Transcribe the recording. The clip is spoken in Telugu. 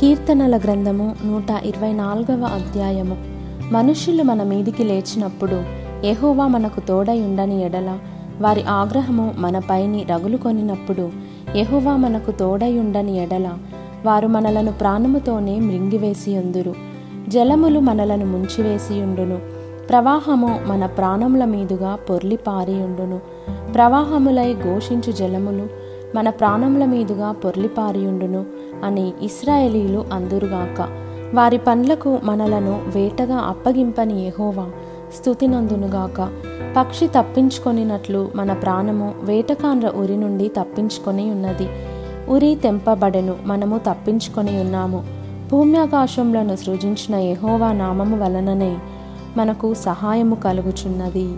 కీర్తనల గ్రంథము నూట ఇరవై నాలుగవ అధ్యాయము. మనుష్యులు మన మీదికి లేచినప్పుడు ఎహోవా మనకు తోడై ఉండని ఎడల వారి ఆగ్రహము మనపైని రగులుకొనినప్పుడు ఎహోవా మనకు తోడై ఉండని ఎడల వారు మనలను ప్రాణముతోనే మృంగివేసి ఉందురు. జలములు మనలను ముంచివేసియుండును ప్రవాహము మన ప్రాణముల మీదుగా పొర్లి పారియుండును ప్రవాహములై ఘోషించు జలములు మన ప్రాణముల మీదుగా పొర్లి పారియుండును అని ఇస్రాయేలీలు అందురుగాక. వారి పండ్లకు మనలను వేటగా అప్పగింపని ఎహోవా స్థుతినందునుగాక. పక్షి తప్పించుకొనినట్లు మన ప్రాణము వేటకాండ్ర ఉరి నుండి తప్పించుకొని ఉన్నది. ఉరి తెంపబడెను మనము తప్పించుకొని ఉన్నాము. భూమ్యాకాశములను సృజించిన ఎహోవా నామము వలననే మనకు సహాయము కలుగుచున్నది.